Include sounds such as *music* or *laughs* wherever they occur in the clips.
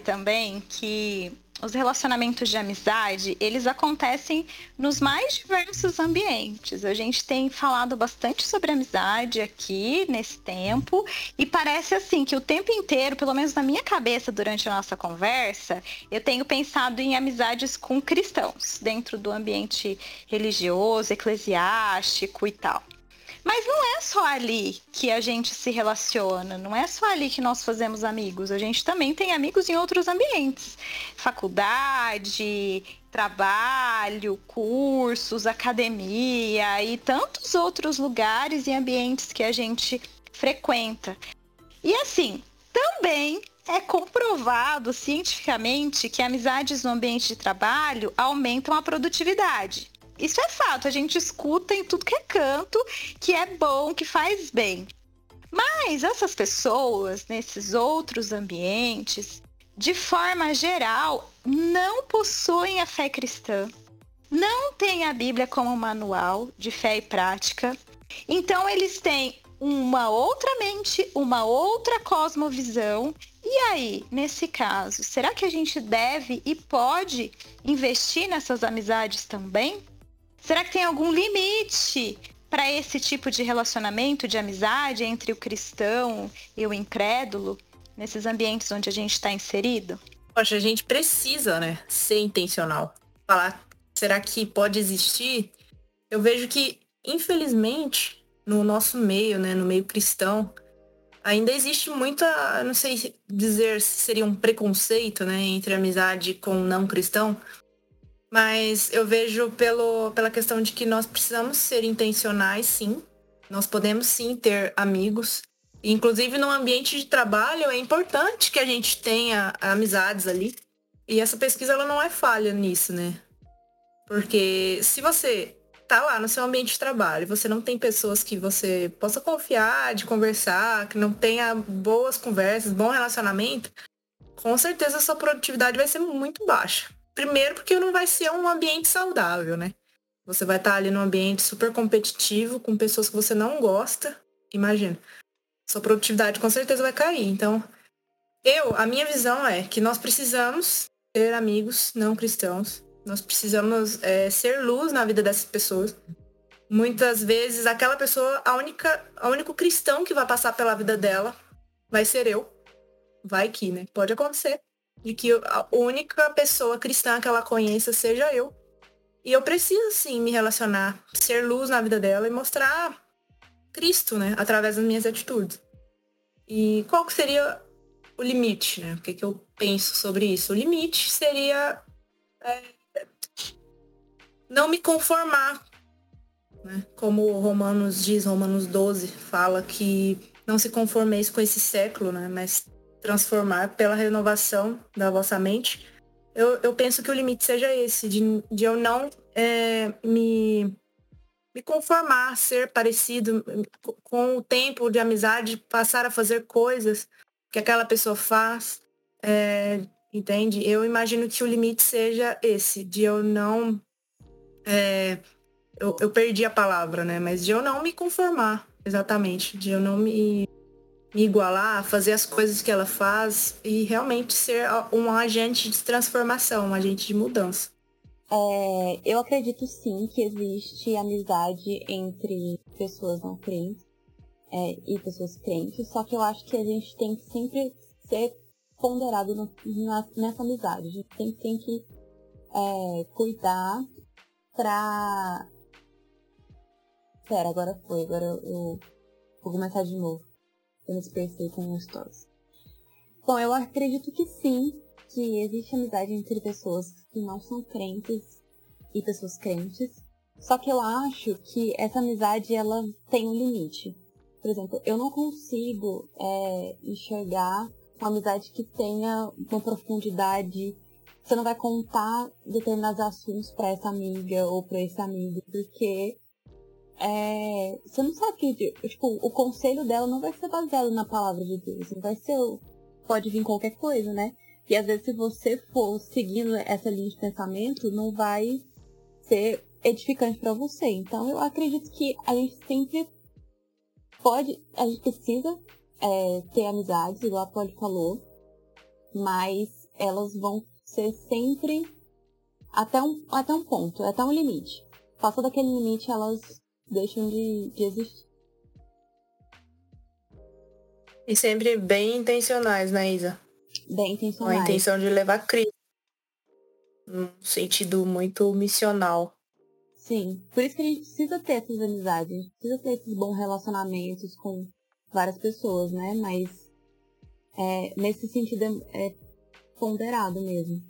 Também que os relacionamentos de amizade, eles acontecem nos mais diversos ambientes. A gente tem falado bastante sobre amizade aqui nesse tempo e parece assim que o tempo inteiro, pelo menos na minha cabeça durante a nossa conversa, eu tenho pensado em amizades com cristãos dentro do ambiente religioso, eclesiástico e tal. Mas não é só ali que a gente se relaciona, não é só ali que nós fazemos amigos. A gente também tem amigos em outros ambientes. Faculdade, trabalho, cursos, academia e tantos outros lugares e ambientes que a gente frequenta. E assim, também é comprovado cientificamente que amizades no ambiente de trabalho aumentam a produtividade. Isso é fato, a gente escuta em tudo que é canto que é bom, que faz bem. Mas essas pessoas, nesses outros ambientes, de forma geral, não possuem a fé cristã, não têm a Bíblia como manual de fé e prática. Então, eles têm uma outra mente, uma outra cosmovisão. E aí, nesse caso, será que a gente deve e pode investir nessas amizades também? Será que tem algum limite para esse tipo de relacionamento, de amizade entre o cristão e o incrédulo, nesses ambientes onde a gente está inserido? Poxa, a gente precisa, né, ser intencional. Falar, será que pode existir? Eu vejo que, infelizmente, no nosso meio, né, no meio cristão, ainda existe muita, não sei dizer se seria um preconceito, né, entre amizade com não cristão, mas eu vejo pelo, pela questão de que nós precisamos ser intencionais, sim. Nós podemos sim ter amigos. Inclusive no ambiente de trabalho é importante que a gente tenha amizades ali. E essa pesquisa ela não é falha nisso, né? Porque se você tá lá no seu ambiente de trabalho, você não tem pessoas que você possa confiar, de conversar, que não tenha boas conversas, bom relacionamento, com certeza a sua produtividade vai ser muito baixa. Primeiro porque não vai ser um ambiente saudável, né? Você vai estar ali num ambiente super competitivo, com pessoas que você não gosta. Imagina. Sua produtividade com certeza vai cair. Então, eu, a minha visão é que nós precisamos ter amigos não cristãos. Nós precisamos é, ser luz na vida dessas pessoas. Muitas vezes aquela pessoa, a única, a único cristão que vai passar pela vida dela vai ser eu. Vai que, né? Pode acontecer de que a única pessoa cristã que ela conheça seja eu. E eu preciso, sim, me relacionar, ser luz na vida dela e mostrar Cristo, né? Através das minhas atitudes. E qual que seria o limite, né? O que, que eu penso sobre isso? O limite seria é, não me conformar. Né? Como Romanos diz, Romanos 12, fala que não se conformeis com esse século, né? Mas transformar pela renovação da vossa mente, eu, eu penso que o limite seja esse, de, de eu não é, me, me conformar, ser parecido com o tempo de amizade, passar a fazer coisas que aquela pessoa faz, é, entende? Eu imagino que o limite seja esse, de eu não. É, eu, eu perdi a palavra, né? Mas de eu não me conformar, exatamente, de eu não me me igualar, fazer as coisas que ela faz e realmente ser um agente de transformação, um agente de mudança. É, eu acredito sim que existe amizade entre pessoas não crentes é, e pessoas crentes, só que eu acho que a gente tem que sempre ser ponderado no, na, nessa amizade. A gente tem, tem que é, cuidar pra. Pera, agora foi, agora eu, eu vou começar de novo me dispersei com stories. Bom, eu acredito que sim, que existe amizade entre pessoas que não são crentes e pessoas crentes. Só que eu acho que essa amizade ela tem um limite. Por exemplo, eu não consigo é, enxergar uma amizade que tenha uma profundidade. Você não vai contar determinados assuntos para essa amiga ou para esse amigo, porque é, você não sabe que, tipo, o conselho dela não vai ser baseado na palavra de Deus. Não vai ser. Pode vir qualquer coisa, né? E às vezes, se você for seguindo essa linha de pensamento, não vai ser edificante para você. Então, eu acredito que a gente sempre pode. A gente precisa é, ter amizades, igual a Polly falou. mas elas vão ser sempre até um, até um ponto, até um limite. Passou daquele limite, elas deixam de, de existir. E sempre bem intencionais, né, Isa? Bem intencionais. Com a intenção de levar Cristo. Num sentido muito missional. Sim. Por isso que a gente precisa ter essas amizades. A gente precisa ter esses bons relacionamentos com várias pessoas, né? Mas é, nesse sentido é, é ponderado mesmo.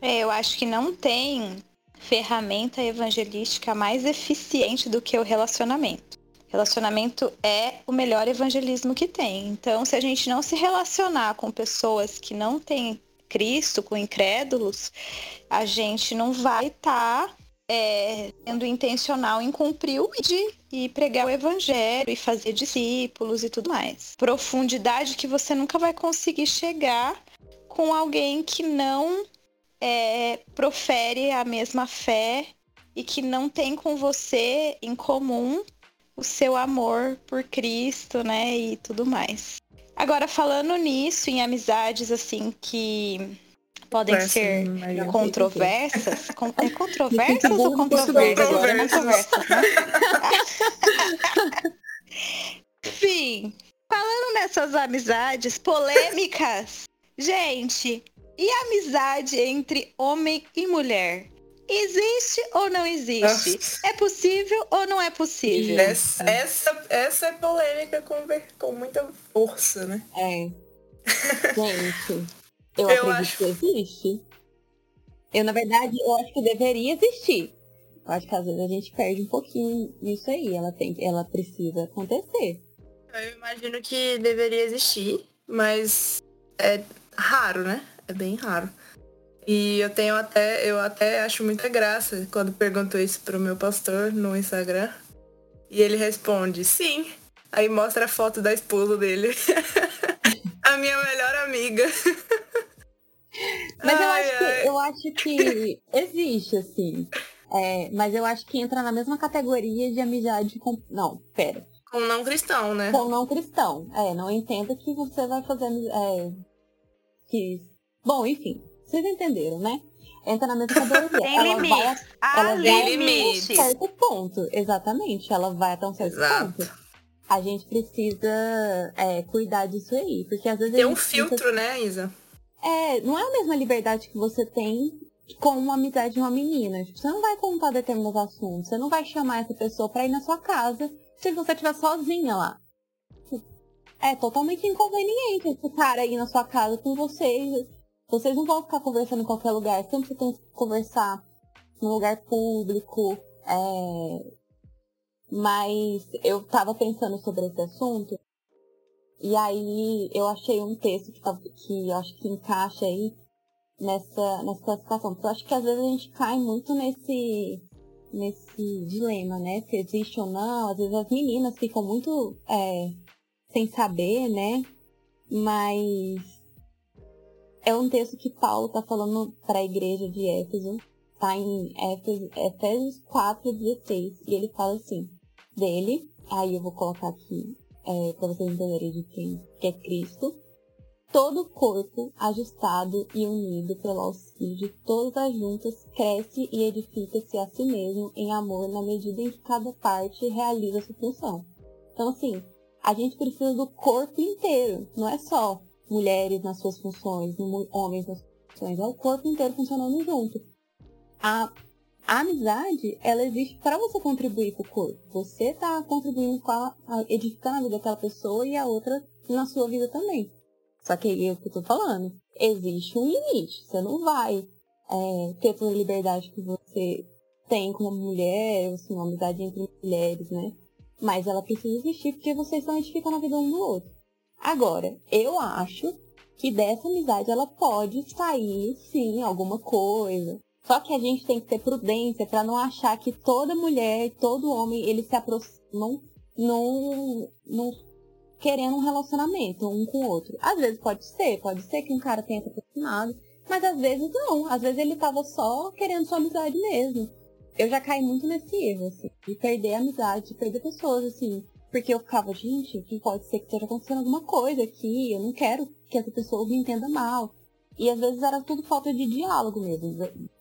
É, eu acho que não tem ferramenta evangelística mais eficiente do que o relacionamento. Relacionamento é o melhor evangelismo que tem. Então, se a gente não se relacionar com pessoas que não têm Cristo, com incrédulos, a gente não vai estar tá, é, sendo intencional em cumprir o ID e pregar o evangelho e fazer discípulos e tudo mais. Profundidade que você nunca vai conseguir chegar com alguém que não é, profere a mesma fé e que não tem com você em comum o seu amor por Cristo, né, e tudo mais. Agora, falando nisso, em amizades assim que podem Parece ser controversas. Com, é *laughs* controversas ou controversas? Controversas, *laughs* né? Enfim, falando nessas amizades polêmicas, gente, e amizade entre homem e mulher? Existe ou não existe? É possível ou não é possível? Essa, essa, essa é polêmica com, com muita força, né? É. *laughs* Gente, eu, eu acredito acho... que existe. Eu, na verdade, eu acho que deveria existir. Eu acho que às vezes a gente perde um pouquinho nisso aí. Ela, tem, ela precisa acontecer. Eu imagino que deveria existir, mas é raro, né? É bem raro. E eu tenho até, eu até acho muita graça quando perguntou isso pro meu pastor no Instagram. E ele responde, sim. Aí mostra a foto da esposa dele. *laughs* a minha melhor amiga. Mas ai, eu, acho que, eu acho que existe, assim. É, mas eu acho que entra na mesma categoria de amizade com. Não, pera. Com não cristão, né? Com não cristão. É, não entenda que você vai fazer. É, que... Bom, enfim. Vocês entenderam, né? Entra na mesma categoria. *laughs* Tem ela limite. Vai, ah, ela vai limite. até um certo ponto. Exatamente. Ela vai até um certo Exato. ponto. A gente precisa é, cuidar disso aí. Porque às vezes. Tem um filtro, precisa... né, Isa? É, não é a mesma liberdade que você tem com uma amizade de uma menina. Tipo, você não vai contar determinados assuntos. Você não vai chamar essa pessoa pra ir na sua casa se você estiver sozinha lá. É totalmente inconveniente esse cara ir na sua casa com vocês. Vocês não vão ficar conversando em qualquer lugar. Sempre tem que conversar num lugar público. É... Mas eu tava pensando sobre esse assunto e aí eu achei um texto que, tá, que eu acho que encaixa aí nessa, nessa classificação. Porque eu acho que às vezes a gente cai muito nesse, nesse dilema, né? Se existe ou não. Às vezes as meninas ficam muito é, sem saber, né? Mas é um texto que Paulo está falando para a igreja de Éfeso. Está em Éfeso, Efésios 4,16. E ele fala assim, dele. Aí eu vou colocar aqui é, para vocês entenderem de quem que é Cristo, todo o corpo, ajustado e unido pelo auxílio de todas as juntas, cresce e edifica-se a si mesmo em amor na medida em que cada parte realiza sua função. Então, assim, a gente precisa do corpo inteiro, não é só mulheres nas suas funções, homens nas suas funções, é o corpo inteiro funcionando junto. A a amizade, ela existe para você contribuir com o corpo. Você está contribuindo com a, a, edificando a vida daquela pessoa e a outra na sua vida também. Só que é o que eu tô falando. Existe um limite. Você não vai é, ter toda a liberdade que você tem como mulher, assim, uma amizade entre mulheres, né? Mas ela precisa existir porque vocês estão edificando a vida um do outro. Agora, eu acho que dessa amizade ela pode sair, sim, alguma coisa. Só que a gente tem que ter prudência para não achar que toda mulher, todo homem, eles se aproximam num, querendo um relacionamento um com o outro. Às vezes pode ser, pode ser que um cara tenha se aproximado, mas às vezes não. Às vezes ele tava só querendo sua amizade mesmo. Eu já caí muito nesse erro, assim, de perder a amizade, de perder pessoas, assim, Porque eu ficava, gente, pode ser que esteja acontecendo alguma coisa aqui, eu não quero que essa pessoa me entenda mal. E às vezes era tudo falta de diálogo mesmo,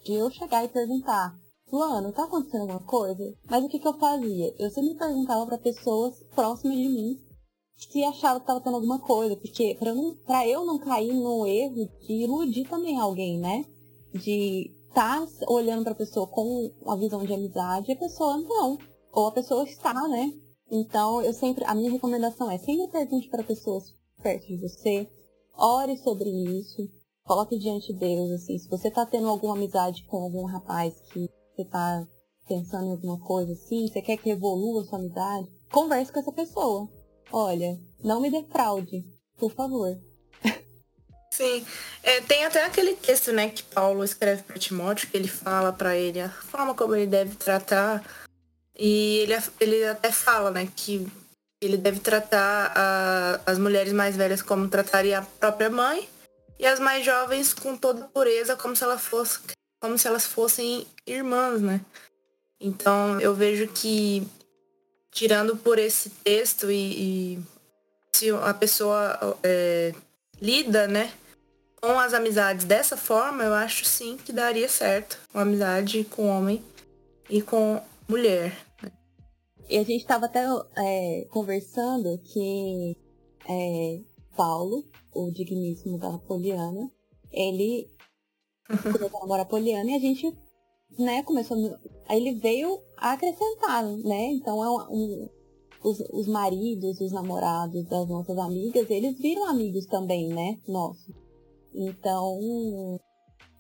de eu chegar e perguntar, fulano, tá acontecendo alguma coisa? Mas o que, que eu fazia? Eu sempre perguntava para pessoas próximas de mim se achava que tava tendo alguma coisa, porque eu não, pra eu não cair no erro de iludir também alguém, né? De estar tá olhando pra pessoa com uma visão de amizade e a pessoa não. Ou a pessoa está, né? Então, eu sempre, a minha recomendação é sempre pergunte para pessoas perto de você, ore sobre isso, coloque diante de Deus, assim, se você tá tendo alguma amizade com algum rapaz que você tá pensando em alguma coisa assim, você quer que evolua sua amizade, converse com essa pessoa. Olha, não me defraude, por favor. Sim, é, tem até aquele texto, né, que Paulo escreve para Timóteo, que ele fala para ele a forma como ele deve tratar e ele, ele até fala, né, que ele deve tratar a, as mulheres mais velhas como trataria a própria mãe e as mais jovens com toda pureza, como se, ela fosse, como se elas fossem irmãs, né? Então eu vejo que, tirando por esse texto e, e se a pessoa é, lida, né, com as amizades dessa forma, eu acho sim que daria certo uma amizade com homem e com mulher. E a gente estava até é, conversando que é, Paulo, o digníssimo da Poliana, ele começou a namorar a Poliana e a gente, né, começou. Aí ele veio a acrescentar, né? Então é um, um os, os maridos, os namorados das nossas amigas, eles viram amigos também, né? Nossos. Então,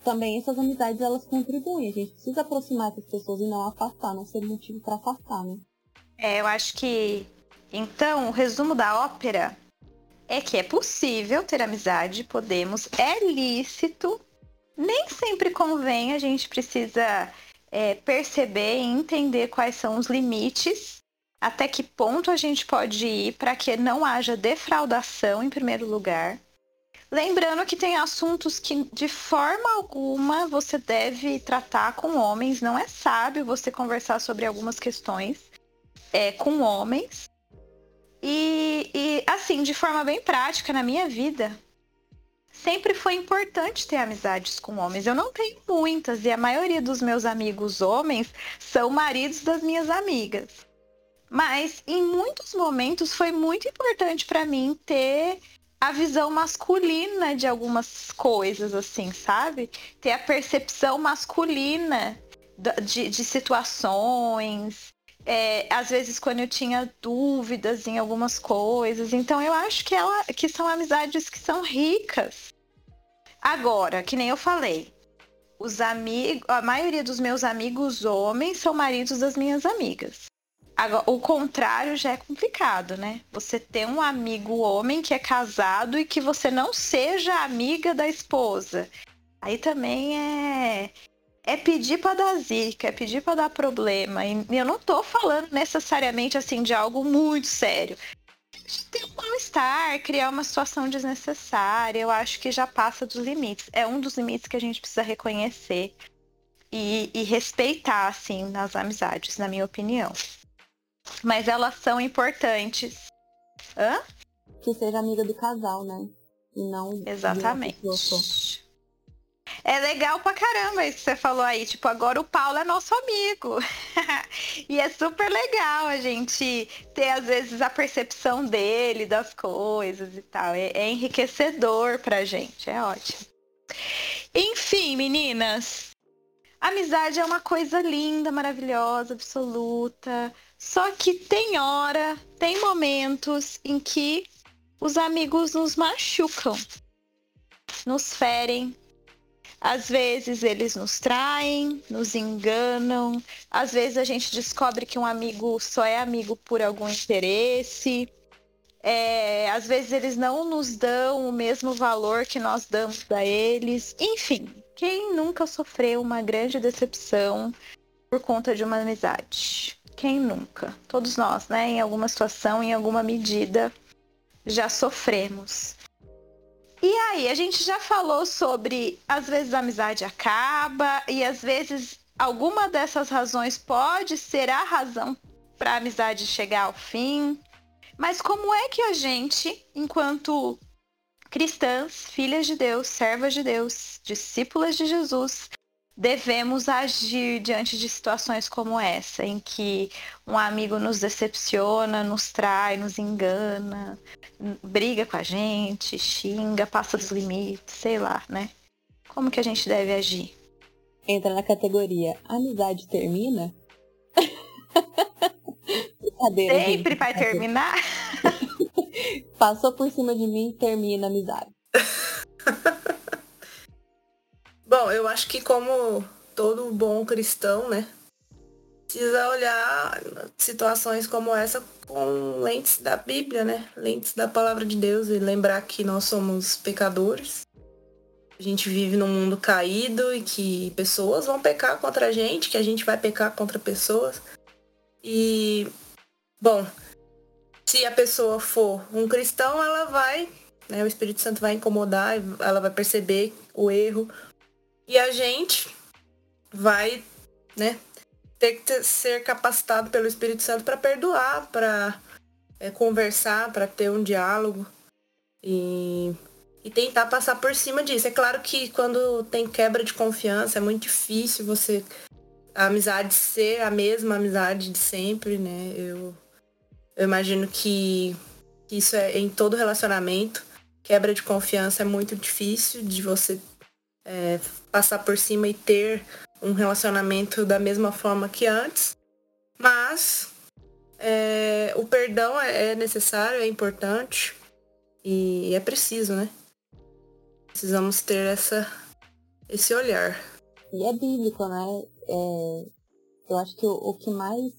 também essas amizades elas contribuem. A gente precisa aproximar essas pessoas e não afastar, não ser motivo para afastar, né? É, eu acho que então o resumo da ópera é que é possível ter amizade, podemos, é lícito, nem sempre convém, a gente precisa é, perceber e entender quais são os limites, até que ponto a gente pode ir para que não haja defraudação em primeiro lugar. Lembrando que tem assuntos que, de forma alguma, você deve tratar com homens. Não é sábio você conversar sobre algumas questões é, com homens. E, e, assim, de forma bem prática, na minha vida, sempre foi importante ter amizades com homens. Eu não tenho muitas, e a maioria dos meus amigos homens são maridos das minhas amigas. Mas em muitos momentos foi muito importante para mim ter a visão masculina de algumas coisas, assim, sabe? Ter a percepção masculina de, de situações. É, às vezes quando eu tinha dúvidas em algumas coisas. Então eu acho que, ela, que são amizades que são ricas. Agora, que nem eu falei, os amigos, a maioria dos meus amigos homens são maridos das minhas amigas. Agora, o contrário já é complicado, né? Você ter um amigo homem que é casado e que você não seja amiga da esposa. Aí também é é pedir para dar zica, é pedir para dar problema. E eu não tô falando necessariamente assim de algo muito sério. Ter um mal-estar, criar uma situação desnecessária, eu acho que já passa dos limites. É um dos limites que a gente precisa reconhecer e, e respeitar, assim, nas amizades, na minha opinião mas elas são importantes. Hã? Que seja amiga do casal, né? E não. Exatamente. É legal pra caramba isso que você falou aí. Tipo, agora o Paulo é nosso amigo. *laughs* e é super legal a gente ter, às vezes, a percepção dele das coisas e tal. É, é enriquecedor pra gente. É ótimo. Enfim, meninas. Amizade é uma coisa linda, maravilhosa, absoluta. Só que tem hora, tem momentos em que os amigos nos machucam, nos ferem. Às vezes eles nos traem, nos enganam. Às vezes a gente descobre que um amigo só é amigo por algum interesse. É, às vezes eles não nos dão o mesmo valor que nós damos a eles. Enfim, quem nunca sofreu uma grande decepção por conta de uma amizade? Quem nunca? Todos nós, né? Em alguma situação, em alguma medida, já sofremos. E aí, a gente já falou sobre às vezes a amizade acaba e às vezes alguma dessas razões pode ser a razão para a amizade chegar ao fim. Mas como é que a gente, enquanto cristãs, filhas de Deus, servas de Deus, discípulas de Jesus, devemos agir diante de situações como essa, em que um amigo nos decepciona, nos trai, nos engana, briga com a gente, xinga, passa dos limites, sei lá, né? Como que a gente deve agir? Entra na categoria amizade termina? *laughs* Sempre vai terminar? *laughs* Passou por cima de mim, termina a amizade. *laughs* Bom, eu acho que como todo bom cristão, né? Precisa olhar situações como essa com lentes da Bíblia, né? Lentes da palavra de Deus e lembrar que nós somos pecadores. A gente vive num mundo caído e que pessoas vão pecar contra a gente, que a gente vai pecar contra pessoas. E, bom, se a pessoa for um cristão, ela vai, né, o Espírito Santo vai incomodar, ela vai perceber o erro, e a gente vai, né, ter que ser capacitado pelo Espírito Santo para perdoar, para é, conversar, para ter um diálogo e, e tentar passar por cima disso. É claro que quando tem quebra de confiança é muito difícil você a amizade ser a mesma amizade de sempre, né? Eu, eu imagino que isso é em todo relacionamento. Quebra de confiança é muito difícil de você é, passar por cima e ter um relacionamento da mesma forma que antes. Mas é, o perdão é, é necessário, é importante e é preciso, né? Precisamos ter essa, esse olhar. E é bíblico, né? É, eu acho que o, o que mais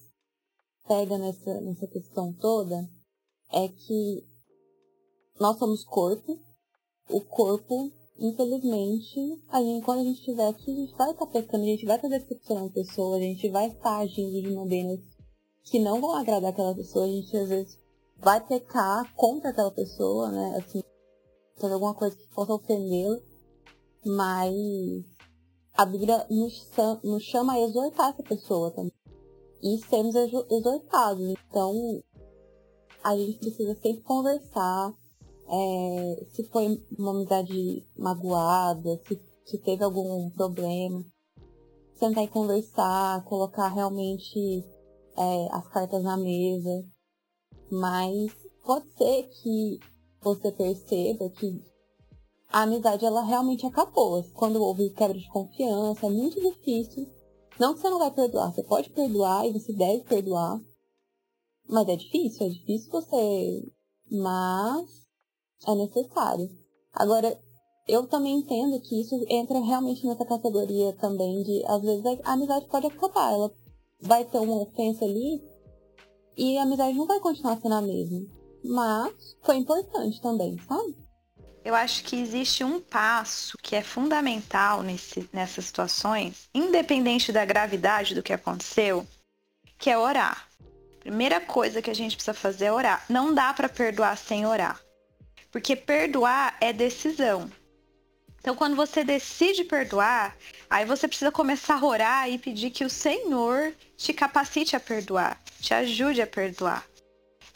pega nessa, nessa questão toda é que nós somos corpo, o corpo infelizmente, a gente, quando a gente estiver aqui, a gente vai estar tá pecando, a gente vai estar tá decepcionando pessoas, a gente vai estar agindo de maneiras que não vão agradar aquela pessoa, a gente às vezes vai pecar contra aquela pessoa, né? Assim, fazer alguma coisa que possa ofendê-la, mas a Bíblia nos, nos chama a exortar essa pessoa também. E sermos exortados. Então, a gente precisa sempre conversar, é, se foi uma amizade magoada, se, se teve algum problema. Sentar e conversar, colocar realmente é, as cartas na mesa. Mas pode ser que você perceba que a amizade ela realmente acabou. Quando houve quebra de confiança, é muito difícil. Não que você não vai perdoar, você pode perdoar e você deve perdoar. Mas é difícil, é difícil você. Mas é necessário. Agora, eu também entendo que isso entra realmente nessa categoria também de, às vezes, a amizade pode acabar. Ela vai ter uma ofensa ali e a amizade não vai continuar sendo a mesma. Mas foi importante também, sabe? Eu acho que existe um passo que é fundamental nesse, nessas situações, independente da gravidade do que aconteceu, que é orar. Primeira coisa que a gente precisa fazer é orar. Não dá para perdoar sem orar. Porque perdoar é decisão. Então, quando você decide perdoar, aí você precisa começar a orar e pedir que o Senhor te capacite a perdoar, te ajude a perdoar.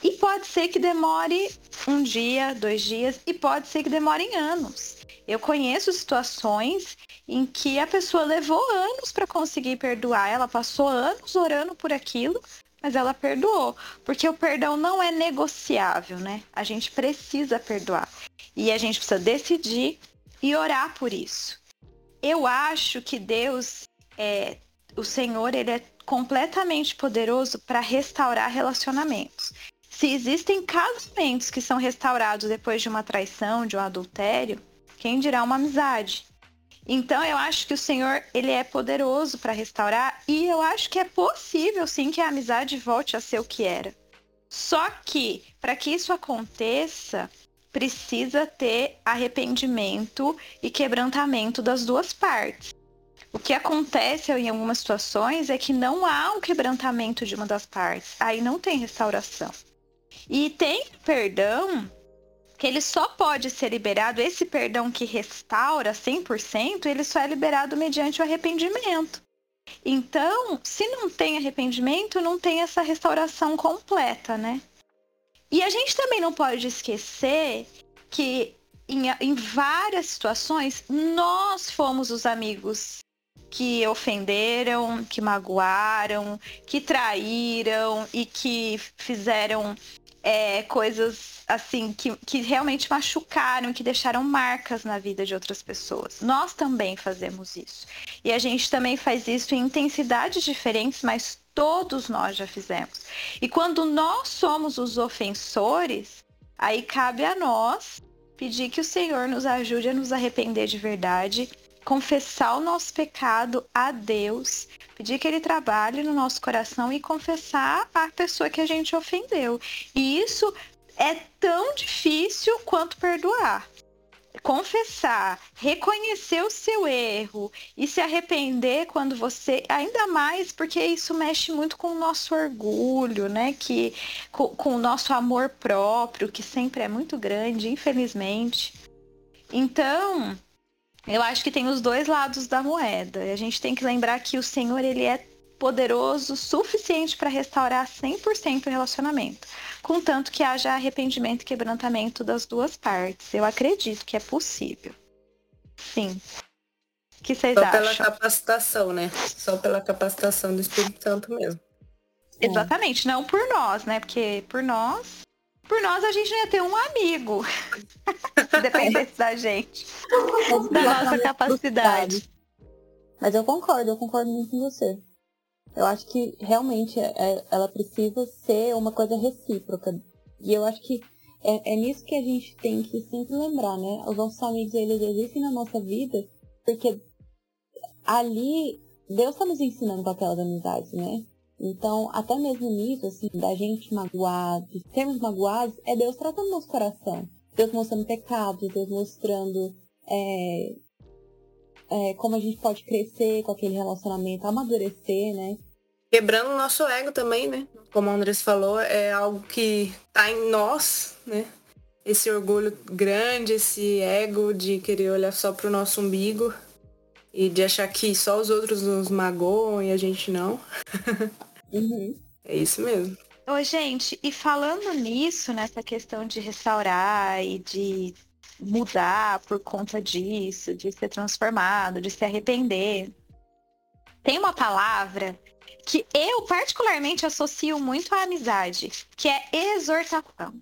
E pode ser que demore um dia, dois dias, e pode ser que demore em anos. Eu conheço situações em que a pessoa levou anos para conseguir perdoar, ela passou anos orando por aquilo, mas ela perdoou, porque o perdão não é negociável, né? A gente precisa perdoar e a gente precisa decidir e orar por isso. Eu acho que Deus, é, o Senhor, ele é completamente poderoso para restaurar relacionamentos. Se existem casamentos que são restaurados depois de uma traição, de um adultério, quem dirá uma amizade? Então eu acho que o Senhor, ele é poderoso para restaurar e eu acho que é possível sim que a amizade volte a ser o que era. Só que para que isso aconteça, precisa ter arrependimento e quebrantamento das duas partes. O que acontece em algumas situações é que não há um quebrantamento de uma das partes, aí não tem restauração. E tem perdão que ele só pode ser liberado, esse perdão que restaura 100%, ele só é liberado mediante o arrependimento. Então, se não tem arrependimento, não tem essa restauração completa, né? E a gente também não pode esquecer que em, em várias situações nós fomos os amigos que ofenderam, que magoaram, que traíram e que fizeram é, coisas assim que, que realmente machucaram, que deixaram marcas na vida de outras pessoas. Nós também fazemos isso. E a gente também faz isso em intensidades diferentes, mas todos nós já fizemos. E quando nós somos os ofensores, aí cabe a nós pedir que o Senhor nos ajude a nos arrepender de verdade confessar o nosso pecado a Deus, pedir que Ele trabalhe no nosso coração e confessar a pessoa que a gente ofendeu. E isso é tão difícil quanto perdoar. Confessar, reconhecer o seu erro e se arrepender quando você, ainda mais porque isso mexe muito com o nosso orgulho, né? Que com, com o nosso amor próprio, que sempre é muito grande, infelizmente. Então, eu acho que tem os dois lados da moeda. E a gente tem que lembrar que o Senhor, ele é poderoso suficiente para restaurar 100% o relacionamento, contanto que haja arrependimento e quebrantamento das duas partes. Eu acredito que é possível. Sim. O que vocês Só acham? pela capacitação, né? Só pela capacitação do Espírito Santo mesmo. Exatamente, não por nós, né? Porque por nós por nós, a gente não ia ter um amigo. *laughs* Se dependesse da gente. da nossa capacidade. Mas eu concordo, eu concordo muito com você. Eu acho que realmente é, é, ela precisa ser uma coisa recíproca. E eu acho que é, é, nisso que a gente tem que sempre lembrar, né? Os nossos amigos, eles existem na nossa vida porque ali Deus está nos ensinando papel da amizade, né? Então, até mesmo nisso, assim, da gente magoar, de sermos magoados, é Deus tratando nosso coração. Deus mostrando pecados, Deus mostrando é, é, como a gente pode crescer com aquele relacionamento, amadurecer, né? Quebrando o nosso ego também, né? Como o Andrés falou, é algo que tá em nós, né? Esse orgulho grande, esse ego de querer olhar só pro nosso umbigo e de achar que só os outros nos magoam e a gente não. *laughs* Uhum. É isso mesmo. Ô, gente, e falando nisso, nessa questão de restaurar e de mudar por conta disso, de ser transformado, de se arrepender, tem uma palavra que eu particularmente associo muito à amizade, que é exortação.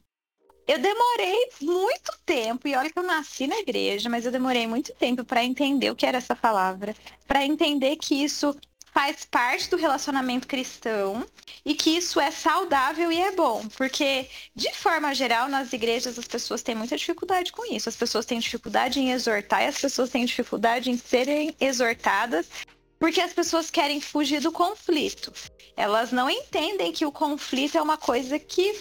Eu demorei muito tempo, e olha que eu nasci na igreja, mas eu demorei muito tempo para entender o que era essa palavra, para entender que isso faz parte do relacionamento cristão e que isso é saudável e é bom, porque de forma geral nas igrejas as pessoas têm muita dificuldade com isso. As pessoas têm dificuldade em exortar e as pessoas têm dificuldade em serem exortadas porque as pessoas querem fugir do conflito. Elas não entendem que o conflito é uma coisa que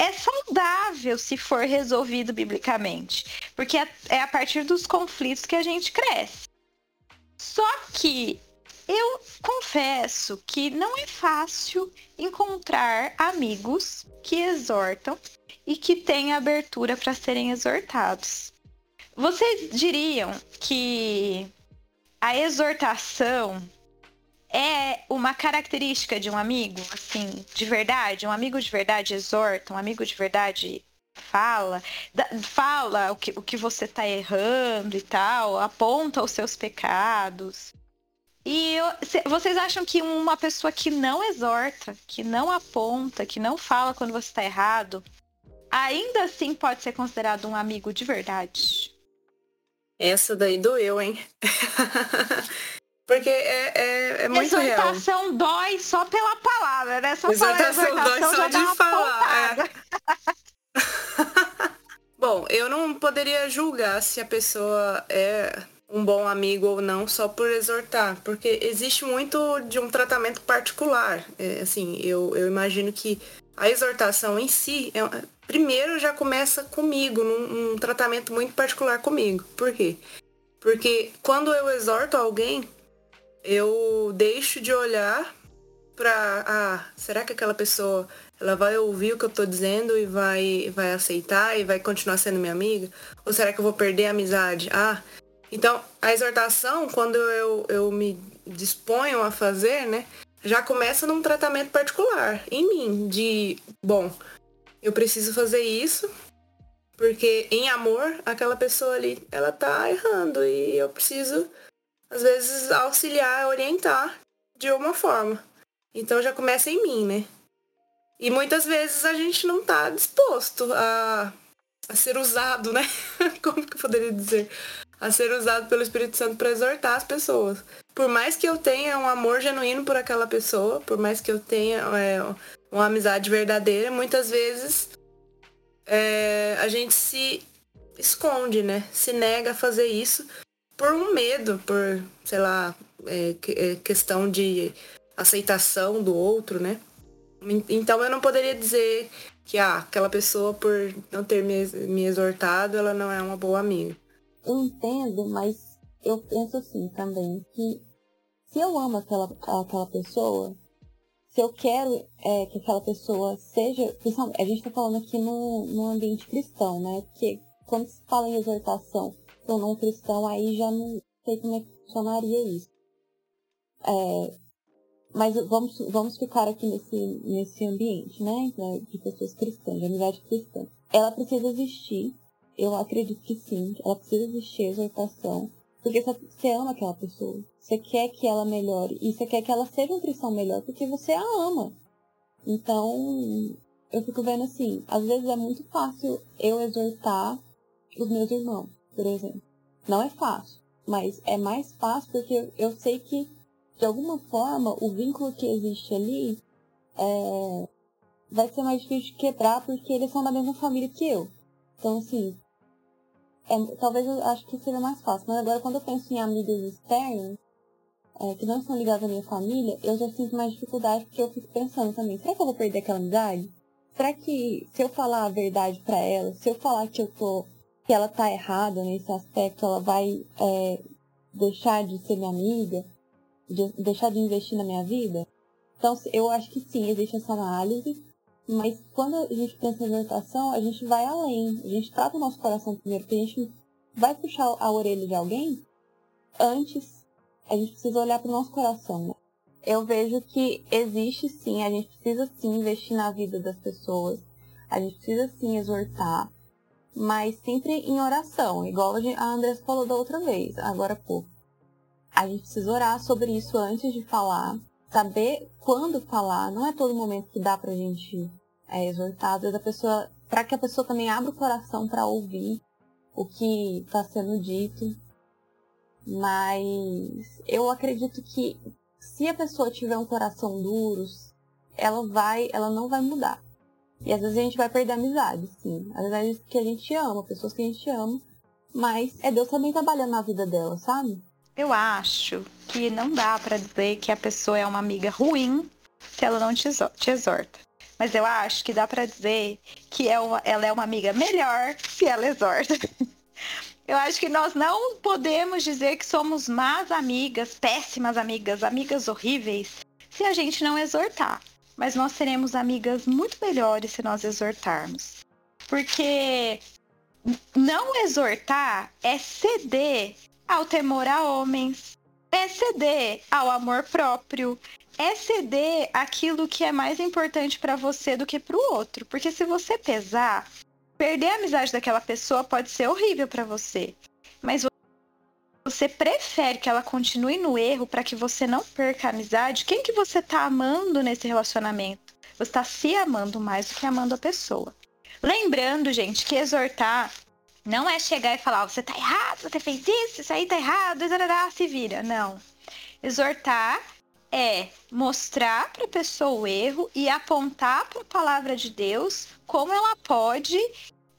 é saudável se for resolvido biblicamente, porque é a partir dos conflitos que a gente cresce. Só que eu confesso que não é fácil encontrar amigos que exortam e que têm abertura para serem exortados. Vocês diriam que a exortação é uma característica de um amigo, assim, de verdade? Um amigo de verdade exorta, um amigo de verdade fala, fala o que, o que você está errando e tal, aponta os seus pecados. E eu, vocês acham que uma pessoa que não exorta, que não aponta, que não fala quando você está errado, ainda assim pode ser considerado um amigo de verdade? Essa daí doeu, hein? *laughs* Porque é, é, é muito exortação real. dói só pela palavra, né? Só exortação, falar exortação dói só de falar. É. *laughs* Bom, eu não poderia julgar se a pessoa é um bom amigo ou não só por exortar, porque existe muito de um tratamento particular. É, assim, eu, eu imagino que a exortação em si, é, primeiro já começa comigo, num, num tratamento muito particular comigo. Por quê? Porque quando eu exorto alguém, eu deixo de olhar para ah, será que aquela pessoa ela vai ouvir o que eu tô dizendo e vai vai aceitar e vai continuar sendo minha amiga? Ou será que eu vou perder a amizade? Ah, então, a exortação, quando eu, eu me disponho a fazer, né, já começa num tratamento particular em mim, de, bom, eu preciso fazer isso, porque em amor, aquela pessoa ali, ela tá errando e eu preciso, às vezes, auxiliar, orientar de alguma forma. Então já começa em mim, né? E muitas vezes a gente não tá disposto a, a ser usado, né? *laughs* Como que eu poderia dizer? A ser usado pelo Espírito Santo para exortar as pessoas. Por mais que eu tenha um amor genuíno por aquela pessoa, por mais que eu tenha é, uma amizade verdadeira, muitas vezes é, a gente se esconde, né? Se nega a fazer isso por um medo, por, sei lá, é, é, questão de aceitação do outro, né? Então eu não poderia dizer que ah, aquela pessoa, por não ter me, me exortado, ela não é uma boa amiga. Eu entendo, mas eu penso assim também, que se eu amo aquela, aquela pessoa, se eu quero é, que aquela pessoa seja. A gente está falando aqui no, no ambiente cristão, né? Porque quando se fala em exortação um não cristão, aí já não sei como é que funcionaria isso. É, mas vamos, vamos ficar aqui nesse, nesse ambiente, né? De pessoas cristãs, de amizade cristã. Ela precisa existir. Eu acredito que sim. Ela precisa existir exortação. Porque você ama aquela pessoa. Você quer que ela melhore. E você quer que ela seja um cristão melhor porque você a ama. Então, eu fico vendo assim, às vezes é muito fácil eu exortar os meus irmãos, por exemplo. Não é fácil, mas é mais fácil porque eu sei que, de alguma forma, o vínculo que existe ali é, vai ser mais difícil de quebrar porque eles são da mesma família que eu. Então, assim, é, talvez eu acho que seria mais fácil. Mas agora, quando eu penso em amigas externas, é, que não estão ligadas à minha família, eu já sinto mais dificuldade porque eu fico pensando também, será que eu vou perder aquela amizade? Será que se eu falar a verdade para ela, se eu falar que eu tô que ela tá errada nesse aspecto, ela vai é, deixar de ser minha amiga, de, deixar de investir na minha vida? Então, eu acho que sim, existe essa análise, mas quando a gente pensa em exortação, a gente vai além. A gente trata o nosso coração primeiro, porque a gente vai puxar a orelha de alguém antes. A gente precisa olhar para o nosso coração, né? Eu vejo que existe sim, a gente precisa sim investir na vida das pessoas. A gente precisa sim exortar, mas sempre em oração, igual a Andressa falou da outra vez, agora pouco. A gente precisa orar sobre isso antes de falar, saber quando falar. Não é todo momento que dá pra gente é, exortar. Às vezes a pessoa, para que a pessoa também abra o coração para ouvir o que está sendo dito. Mas eu acredito que se a pessoa tiver um coração duro, ela vai, ela não vai mudar. E às vezes a gente vai perder amizade, sim. Às vezes que a gente ama, pessoas que a gente ama. Mas é Deus também trabalhando na vida dela, sabe? Eu acho que não dá para dizer que a pessoa é uma amiga ruim se ela não te exorta. Mas eu acho que dá para dizer que é ela é uma amiga melhor se ela exorta. *laughs* Eu acho que nós não podemos dizer que somos más amigas, péssimas amigas, amigas horríveis, se a gente não exortar. Mas nós seremos amigas muito melhores se nós exortarmos. Porque não exortar é ceder ao temor a homens, é ceder ao amor próprio, é ceder aquilo que é mais importante para você do que para o outro. Porque se você pesar, perder a amizade daquela pessoa pode ser horrível para você. Mas você prefere que ela continue no erro para que você não perca a amizade? Quem que você tá amando nesse relacionamento? Você está se amando mais do que amando a pessoa. Lembrando, gente, que exortar não é chegar e falar, você tá errado, você fez isso, isso aí tá errado, se vira. Não. Exortar é mostrar para a pessoa o erro e apontar para a palavra de Deus como ela pode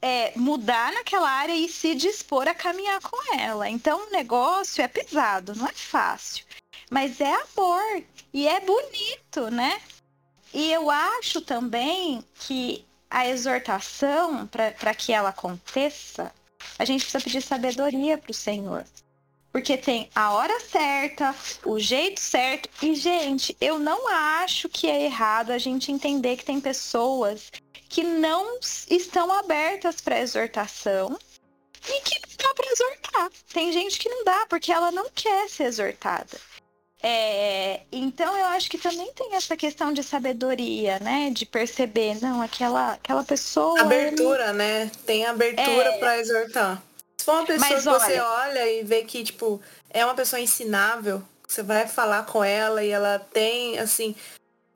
é, mudar naquela área e se dispor a caminhar com ela. Então o negócio é pesado, não é fácil. Mas é amor e é bonito, né? E eu acho também que a exortação, para que ela aconteça, a gente precisa pedir sabedoria para o Senhor. Porque tem a hora certa, o jeito certo. E, gente, eu não acho que é errado a gente entender que tem pessoas que não estão abertas para exortação e que dá para exortar. Tem gente que não dá porque ela não quer ser exortada. É, então eu acho que também tem essa questão de sabedoria, né? De perceber, não, aquela, aquela pessoa. Abertura, ele... né? Tem abertura é... para exortar. Se for uma pessoa Mas, que olha... você olha e vê que, tipo, é uma pessoa ensinável, você vai falar com ela e ela tem, assim,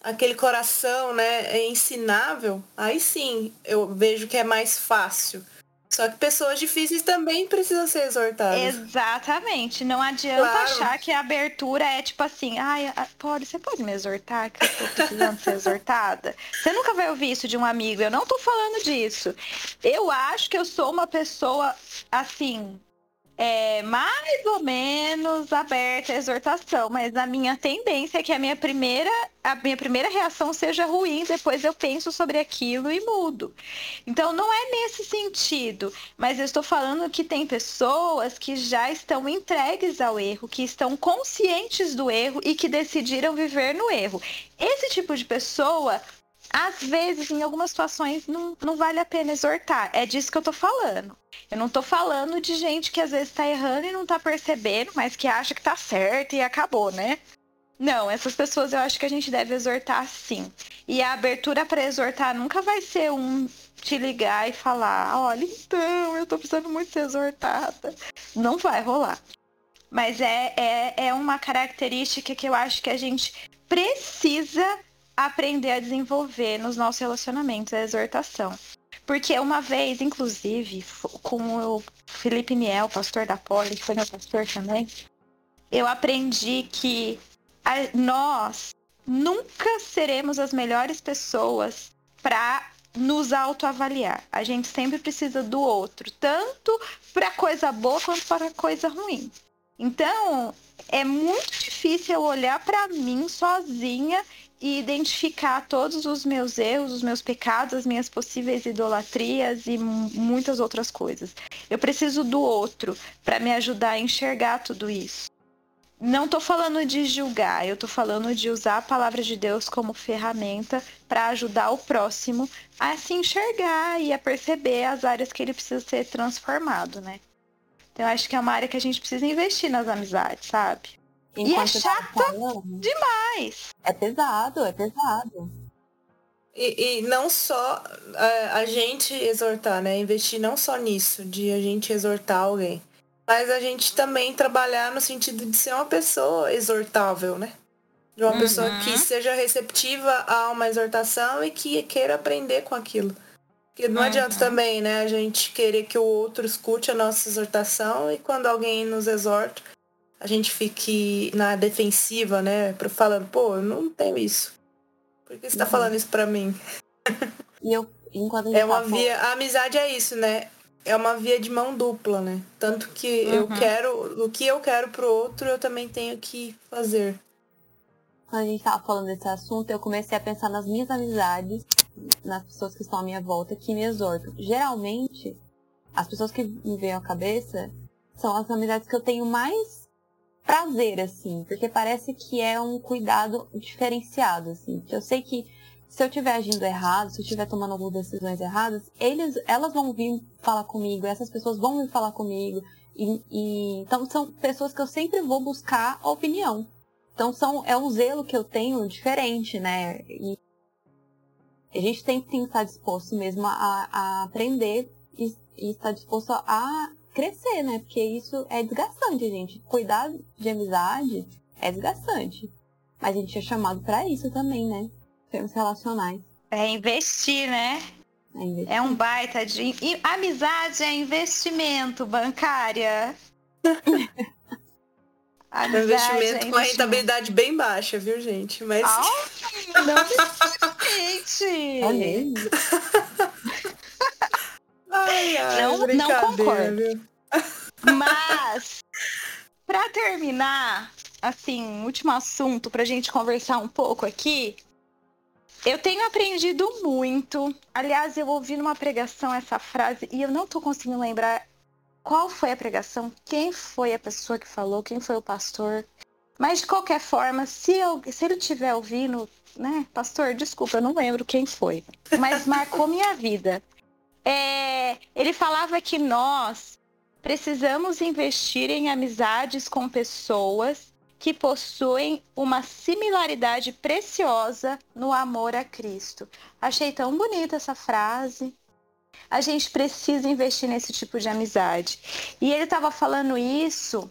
aquele coração, né, é ensinável, aí sim eu vejo que é mais fácil. Só que pessoas difíceis também precisam ser exortadas. Exatamente. Não adianta claro. achar que a abertura é tipo assim, ai, pode, você pode me exortar que eu tô precisando ser exortada? Você nunca vai ouvir isso de um amigo. Eu não tô falando disso. Eu acho que eu sou uma pessoa assim, é, mais ou menos aberta à exortação, mas a minha tendência é que a minha primeira, a minha primeira reação seja ruim, depois eu penso sobre aquilo e mudo. Então não é nesse sentido, mas eu estou falando que tem pessoas que já estão entregues ao erro, que estão conscientes do erro e que decidiram viver no erro. Esse tipo de pessoa às vezes, em algumas situações, não, não vale a pena exortar. É disso que eu tô falando. Eu não tô falando de gente que às vezes tá errando e não tá percebendo, mas que acha que tá certo e acabou, né? Não, essas pessoas eu acho que a gente deve exortar sim. E a abertura para exortar nunca vai ser um te ligar e falar: olha, então, eu tô precisando muito ser exortada. Não vai rolar. Mas é, é, é uma característica que eu acho que a gente precisa aprender a desenvolver nos nossos relacionamentos, a exortação. Porque uma vez, inclusive, com o Felipe Niel, pastor da Poli, que foi meu pastor também, eu aprendi que a, nós nunca seremos as melhores pessoas para nos autoavaliar. A gente sempre precisa do outro, tanto para coisa boa quanto para coisa ruim. Então, é muito difícil eu olhar para mim sozinha e identificar todos os meus erros, os meus pecados, as minhas possíveis idolatrias e muitas outras coisas. Eu preciso do outro para me ajudar a enxergar tudo isso. Não estou falando de julgar, eu estou falando de usar a palavra de Deus como ferramenta para ajudar o próximo a se enxergar e a perceber as áreas que ele precisa ser transformado, né? Então, acho que é uma área que a gente precisa investir nas amizades, sabe? Enquanto e é chata falando, demais. É pesado, é pesado. E, e não só a, a, gente exortar, né? Investir não só nisso, de a gente exortar alguém. Mas a gente também trabalhar no sentido de ser uma pessoa exortável, né? De uma uhum. pessoa que seja receptiva a uma exortação e que queira aprender com aquilo. Porque não uhum. adianta também, né, a gente querer que o outro escute a nossa exortação e quando alguém nos exorta, a gente fique na defensiva, né? Falando, pô, eu não tenho isso. Por que você tá uhum. falando isso pra mim? E eu, enquanto É uma tá via. A amizade é isso, né? É uma via de mão dupla, né? Tanto que uhum. eu quero. O que eu quero pro outro, eu também tenho que fazer. Quando a gente tava falando desse assunto, eu comecei a pensar nas minhas amizades, nas pessoas que estão à minha volta, que me exortam. Geralmente, as pessoas que me vêm à cabeça são as amizades que eu tenho mais prazer, assim, porque parece que é um cuidado diferenciado, assim. Que eu sei que se eu estiver agindo errado, se eu estiver tomando algumas decisões erradas, eles, elas vão vir falar comigo, essas pessoas vão vir falar comigo. E, e, então são pessoas que eu sempre vou buscar a opinião. Então são, é um zelo que eu tenho diferente, né? E a gente tem que estar disposto mesmo a, a aprender e, e estar disposto a crescer, né? Porque isso é desgastante, gente. Cuidar de amizade é desgastante. Mas a gente é chamado para isso também, né? Termos relacionais. É investir, né? É, investir. é um baita de. Amizade é investimento bancária. *laughs* É investimento é com a rentabilidade bem baixa, viu, gente? Mas. Oh, não *laughs* necessariamente. É mesmo. *laughs* Ai, ai, não, não concordo. Mas, para terminar, assim, último assunto pra gente conversar um pouco aqui. Eu tenho aprendido muito. Aliás, eu ouvi numa pregação essa frase e eu não tô conseguindo lembrar qual foi a pregação, quem foi a pessoa que falou, quem foi o pastor. Mas de qualquer forma, se, eu, se ele estiver ouvindo, né, pastor, desculpa, eu não lembro quem foi. Mas marcou minha vida. É, ele falava que nós precisamos investir em amizades com pessoas que possuem uma similaridade preciosa no amor a Cristo. Achei tão bonita essa frase. A gente precisa investir nesse tipo de amizade. E ele estava falando isso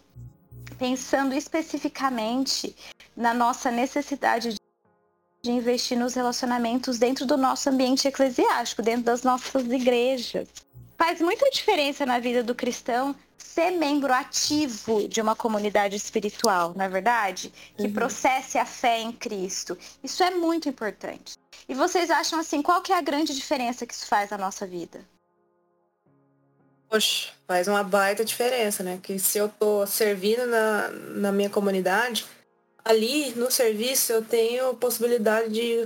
pensando especificamente na nossa necessidade de investir nos relacionamentos dentro do nosso ambiente eclesiástico, dentro das nossas igrejas. Faz muita diferença na vida do cristão ser membro ativo de uma comunidade espiritual, não é verdade? Que uhum. processe a fé em Cristo. Isso é muito importante. E vocês acham assim, qual que é a grande diferença que isso faz na nossa vida? Poxa, faz uma baita diferença, né? Que se eu tô servindo na, na minha comunidade, ali no serviço eu tenho possibilidade de,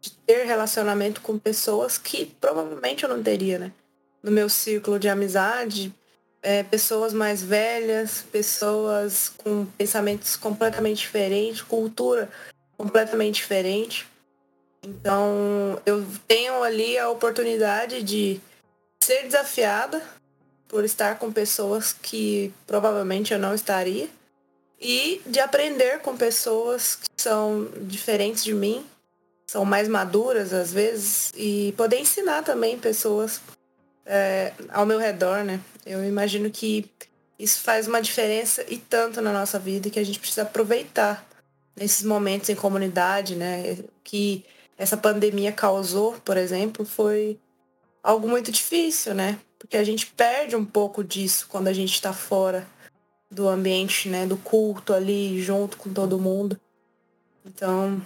de ter relacionamento com pessoas que provavelmente eu não teria, né? No meu círculo de amizade, é, pessoas mais velhas, pessoas com pensamentos completamente diferentes, cultura completamente diferente. Então, eu tenho ali a oportunidade de ser desafiada por estar com pessoas que provavelmente eu não estaria e de aprender com pessoas que são diferentes de mim, são mais maduras às vezes e poder ensinar também pessoas é, ao meu redor, né? Eu imagino que isso faz uma diferença e tanto na nossa vida que a gente precisa aproveitar nesses momentos em comunidade, né? Que essa pandemia causou, por exemplo, foi algo muito difícil, né? Porque a gente perde um pouco disso quando a gente está fora do ambiente, né? Do culto ali, junto com todo mundo. Então,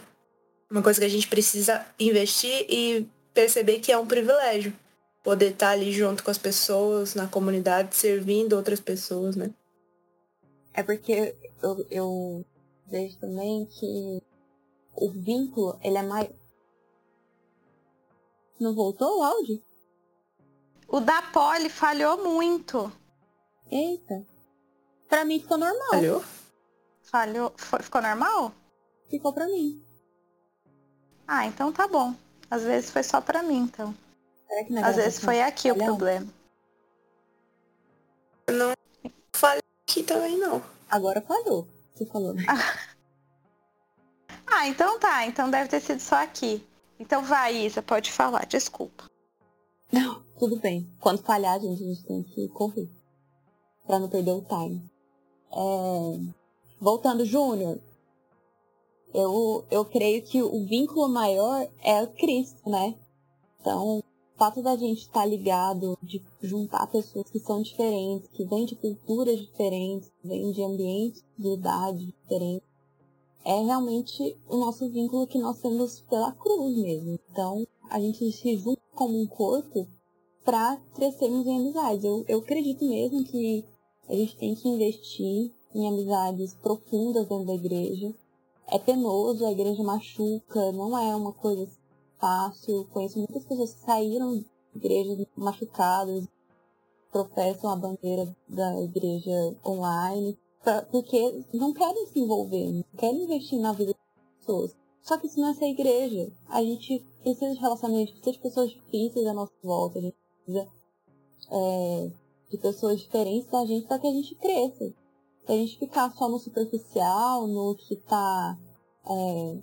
uma coisa que a gente precisa investir e perceber que é um privilégio poder estar ali junto com as pessoas, na comunidade, servindo outras pessoas, né? É porque eu, eu vejo também que o vínculo, ele é mais... Não voltou o áudio? O da Poli falhou muito. Eita. Pra mim ficou normal. Falhou? Falhou. Foi, ficou normal? Ficou pra mim. Ah, então tá bom. Às vezes foi só pra mim, então. Às vezes foi aqui o problema. Não falei aqui também, não. Agora falhou. Você falou, né? *laughs* ah, então tá. Então deve ter sido só aqui. Então vai, Isa, pode falar. Desculpa. Não, tudo bem. Quando falhar, gente, a gente tem que correr. Pra não perder o time. É... Voltando, Júnior. Eu, eu creio que o vínculo maior é o Cristo, né? Então, o fato da gente estar tá ligado, de juntar pessoas que são diferentes, que vêm de culturas diferentes, vêm de ambientes de idade diferentes, é realmente o nosso vínculo que nós temos pela cruz mesmo. Então, a gente se junta como um corpo para crescermos em amizades. Eu, eu acredito mesmo que a gente tem que investir em amizades profundas dentro da igreja. É penoso, a igreja machuca, não é uma coisa fácil. Conheço muitas pessoas que saíram de igrejas machucadas, professam a bandeira da igreja online, pra, porque não querem se envolver, não querem investir na vida das pessoas. Só que isso não é ser igreja. A gente precisa de relacionamento, precisa de pessoas difíceis à nossa volta, a gente precisa é, de pessoas diferentes da gente para que a gente cresça. Se a gente ficar só no superficial, no que tá é,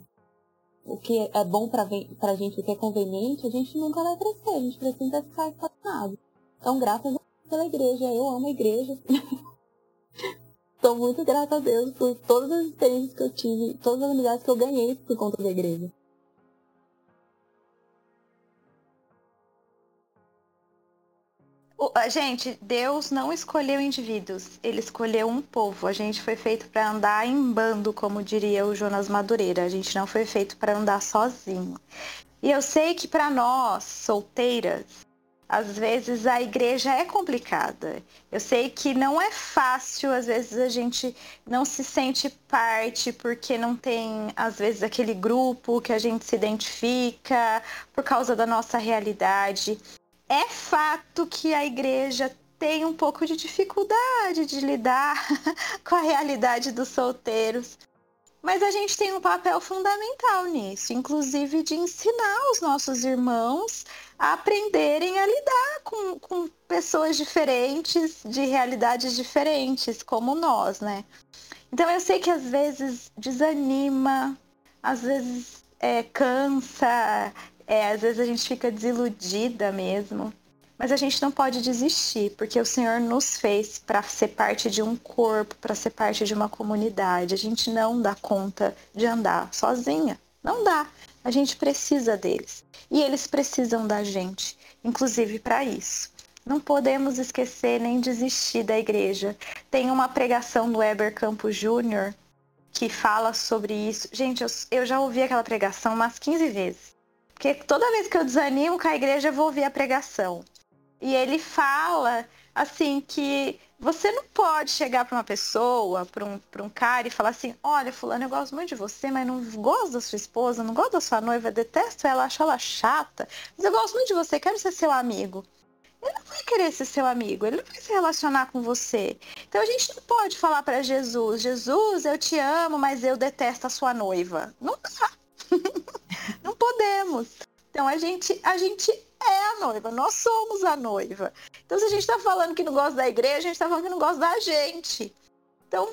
o que é bom pra, pra gente, o que é conveniente, a gente nunca vai crescer, a gente precisa ficar estacionado. Então, graças a Deus pela igreja, eu amo a igreja. *laughs* Estou muito grata a Deus por todas as experiências que eu tive, todas as amizades que eu ganhei por conta da igreja. Gente, Deus não escolheu indivíduos, ele escolheu um povo. A gente foi feito para andar em bando, como diria o Jonas Madureira. A gente não foi feito para andar sozinho. E eu sei que para nós, solteiras, às vezes a igreja é complicada. Eu sei que não é fácil, às vezes a gente não se sente parte porque não tem, às vezes, aquele grupo que a gente se identifica por causa da nossa realidade. É fato que a igreja tem um pouco de dificuldade de lidar *laughs* com a realidade dos solteiros. Mas a gente tem um papel fundamental nisso, inclusive de ensinar os nossos irmãos a aprenderem a lidar com, com pessoas diferentes, de realidades diferentes, como nós, né? Então eu sei que às vezes desanima, às vezes é, cansa, é, às vezes a gente fica desiludida mesmo. Mas a gente não pode desistir, porque o Senhor nos fez para ser parte de um corpo, para ser parte de uma comunidade. A gente não dá conta de andar sozinha. Não dá. A gente precisa deles. E eles precisam da gente, inclusive para isso. Não podemos esquecer nem desistir da igreja. Tem uma pregação do Weber Campos Júnior que fala sobre isso. Gente, eu, eu já ouvi aquela pregação umas 15 vezes. Porque toda vez que eu desanimo com a igreja, eu vou ouvir a pregação. E ele fala assim que você não pode chegar para uma pessoa, para um, um cara e falar assim: olha, fulano, eu gosto muito de você, mas não gosto da sua esposa, não gosto da sua noiva, detesto ela, acho ela chata, mas eu gosto muito de você, quero ser seu amigo. Ele não vai querer ser seu amigo, ele não vai se relacionar com você. Então a gente não pode falar para Jesus: Jesus, eu te amo, mas eu detesto a sua noiva. Não dá. Não podemos. Então a gente, a gente é a noiva, nós somos a noiva. Então, se a gente está falando que não gosta da igreja, a gente está falando que não gosta da gente. Então,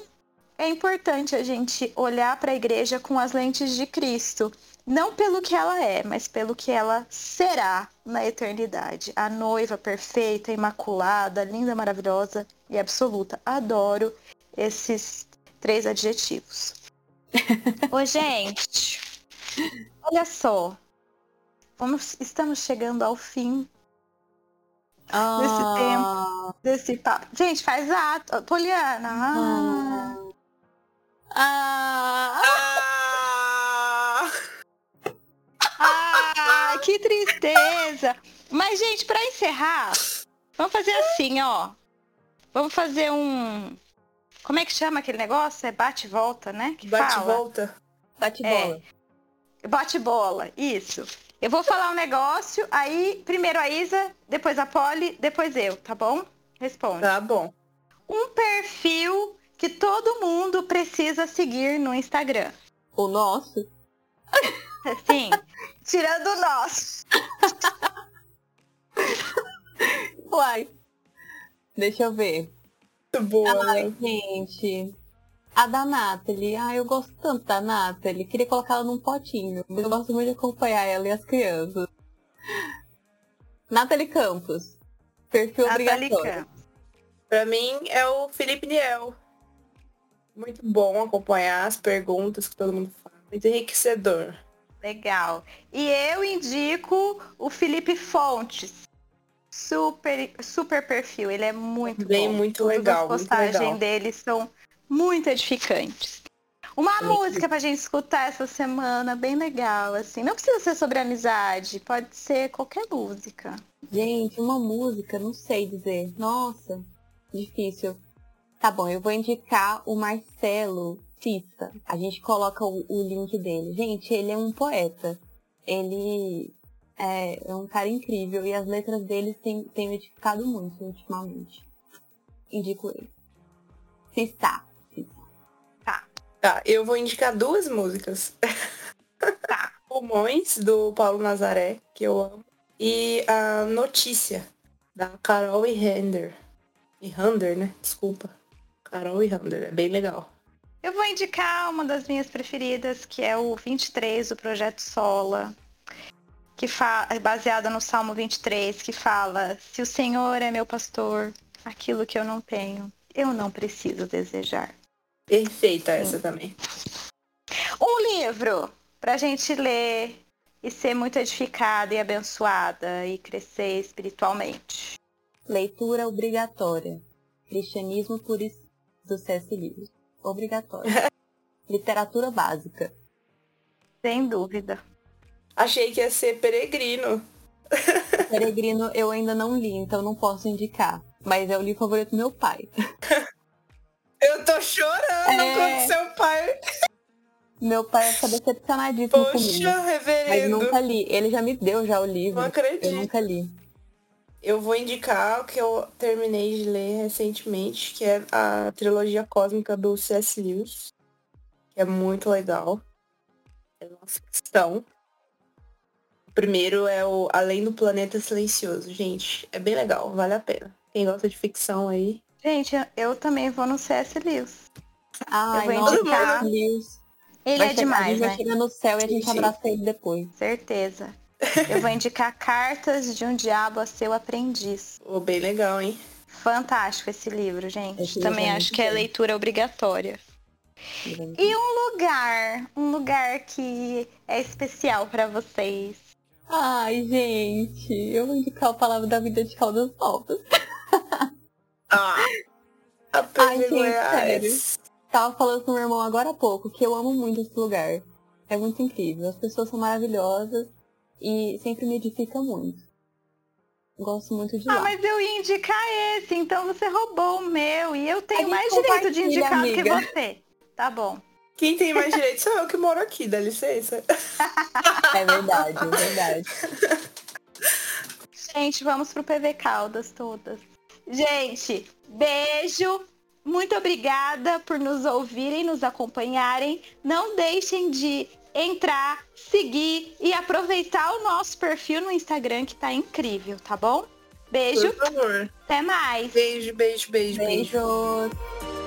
é importante a gente olhar para a igreja com as lentes de Cristo. Não pelo que ela é, mas pelo que ela será na eternidade. A noiva perfeita, imaculada, linda, maravilhosa e absoluta. Adoro esses três adjetivos. Ô, gente, olha só. Vamos, estamos chegando ao fim ah. desse tempo, desse papo. Gente, faz ato. Poliana. Ah. Ah. ah. que tristeza. Mas, gente, para encerrar, vamos fazer assim, ó. Vamos fazer um. Como é que chama aquele negócio? É bate-volta, né? Bate-volta. Bate-bola. É. Bate-bola, isso. Eu vou falar um negócio, aí primeiro a Isa, depois a Polly, depois eu, tá bom? Responde. Tá bom. Um perfil que todo mundo precisa seguir no Instagram. O nosso? Sim, tirando o nosso. Uai. Deixa eu ver. Boa. Ai, gente. A da Nathalie, ah, eu gosto tanto da Nathalie, queria colocar ela num potinho, mas eu gosto muito de acompanhar ela e as crianças. Nathalie Campos, perfil obrigatório. Campos. Pra mim é o Felipe Niel. Muito bom acompanhar as perguntas que todo mundo faz. Muito enriquecedor. Legal. E eu indico o Felipe Fontes. Super, super perfil. Ele é muito Bem, bom. muito Todas legal. As postagens dele são muito edificantes. Uma música pra gente escutar essa semana, bem legal, assim. Não precisa ser sobre amizade, pode ser qualquer música. Gente, uma música, não sei dizer. Nossa, difícil. Tá bom, eu vou indicar o Marcelo Cista. A gente coloca o, o link dele. Gente, ele é um poeta. Ele é, é, um cara incrível e as letras dele têm, têm edificado muito ultimamente. Indico ele. Cista. Tá, eu vou indicar duas músicas. Tá. *laughs* Pulmões, do Paulo Nazaré, que eu amo. E a Notícia, da Carol e Hander. E Hander, né? Desculpa. Carol e Hander, é bem legal. Eu vou indicar uma das minhas preferidas, que é o 23, do Projeto Sola, que é baseada no Salmo 23, que fala: Se o Senhor é meu pastor, aquilo que eu não tenho, eu não preciso desejar. Perfeita essa também. Um livro pra gente ler e ser muito edificada e abençoada e crescer espiritualmente. Leitura obrigatória. Cristianismo por do C.S. Lewis. Obrigatório. *laughs* Literatura básica. Sem dúvida. Achei que ia ser Peregrino. *laughs* Peregrino eu ainda não li, então não posso indicar. Mas é o livro favorito do meu pai. *laughs* Eu tô chorando é... com seu pai. Meu pai fica decepcionadíssimo Poxa, comigo. reverendo. Mas nunca li. Ele já me deu já o livro. Não acredito. Eu nunca li. Eu vou indicar o que eu terminei de ler recentemente, que é a trilogia cósmica do C.S. Lewis. Que é muito legal. É uma ficção. O primeiro é o Além do Planeta Silencioso. Gente, é bem legal, vale a pena. Quem gosta de ficção aí, Gente, eu também vou no CS Lewis. Ai, vou nossa, indicar. Deus. Ele Vai é chegar- A demais, gente vai né? chegar no céu e a gente Sim, abraça ele depois. Certeza. Eu vou indicar Cartas de um Diabo a Seu Aprendiz. Pô, bem legal, hein? Fantástico esse livro, gente. Esse livro Também é acho muito que é leitura obrigatória. E um lugar, um lugar que é especial pra vocês. Ai, gente, eu vou indicar o Palavra da Vida de Caldas Novas. *laughs* Ah! A Ai, PV gente, Goiás. Tava falando com meu irmão agora há pouco que eu amo muito esse lugar. É muito incrível. As pessoas são maravilhosas e sempre me edifica muito. Gosto muito de lá. Ah, mas eu ia indicar esse, então você roubou o meu. E eu tenho mais direito de indicar do que amiga. você. Tá bom. Quem tem mais direito sou eu que moro aqui, dá licença. *laughs* É verdade, é verdade. *laughs* Gente, vamos pro PV Caldas todas. Gente, beijo. Muito obrigada por nos ouvirem, nos acompanharem. Não deixem de entrar, seguir e aproveitar o nosso perfil no Instagram que tá incrível, tá bom? Beijo, Por favor. até mais. Beijo, beijo, beijo, beijo. Beijos.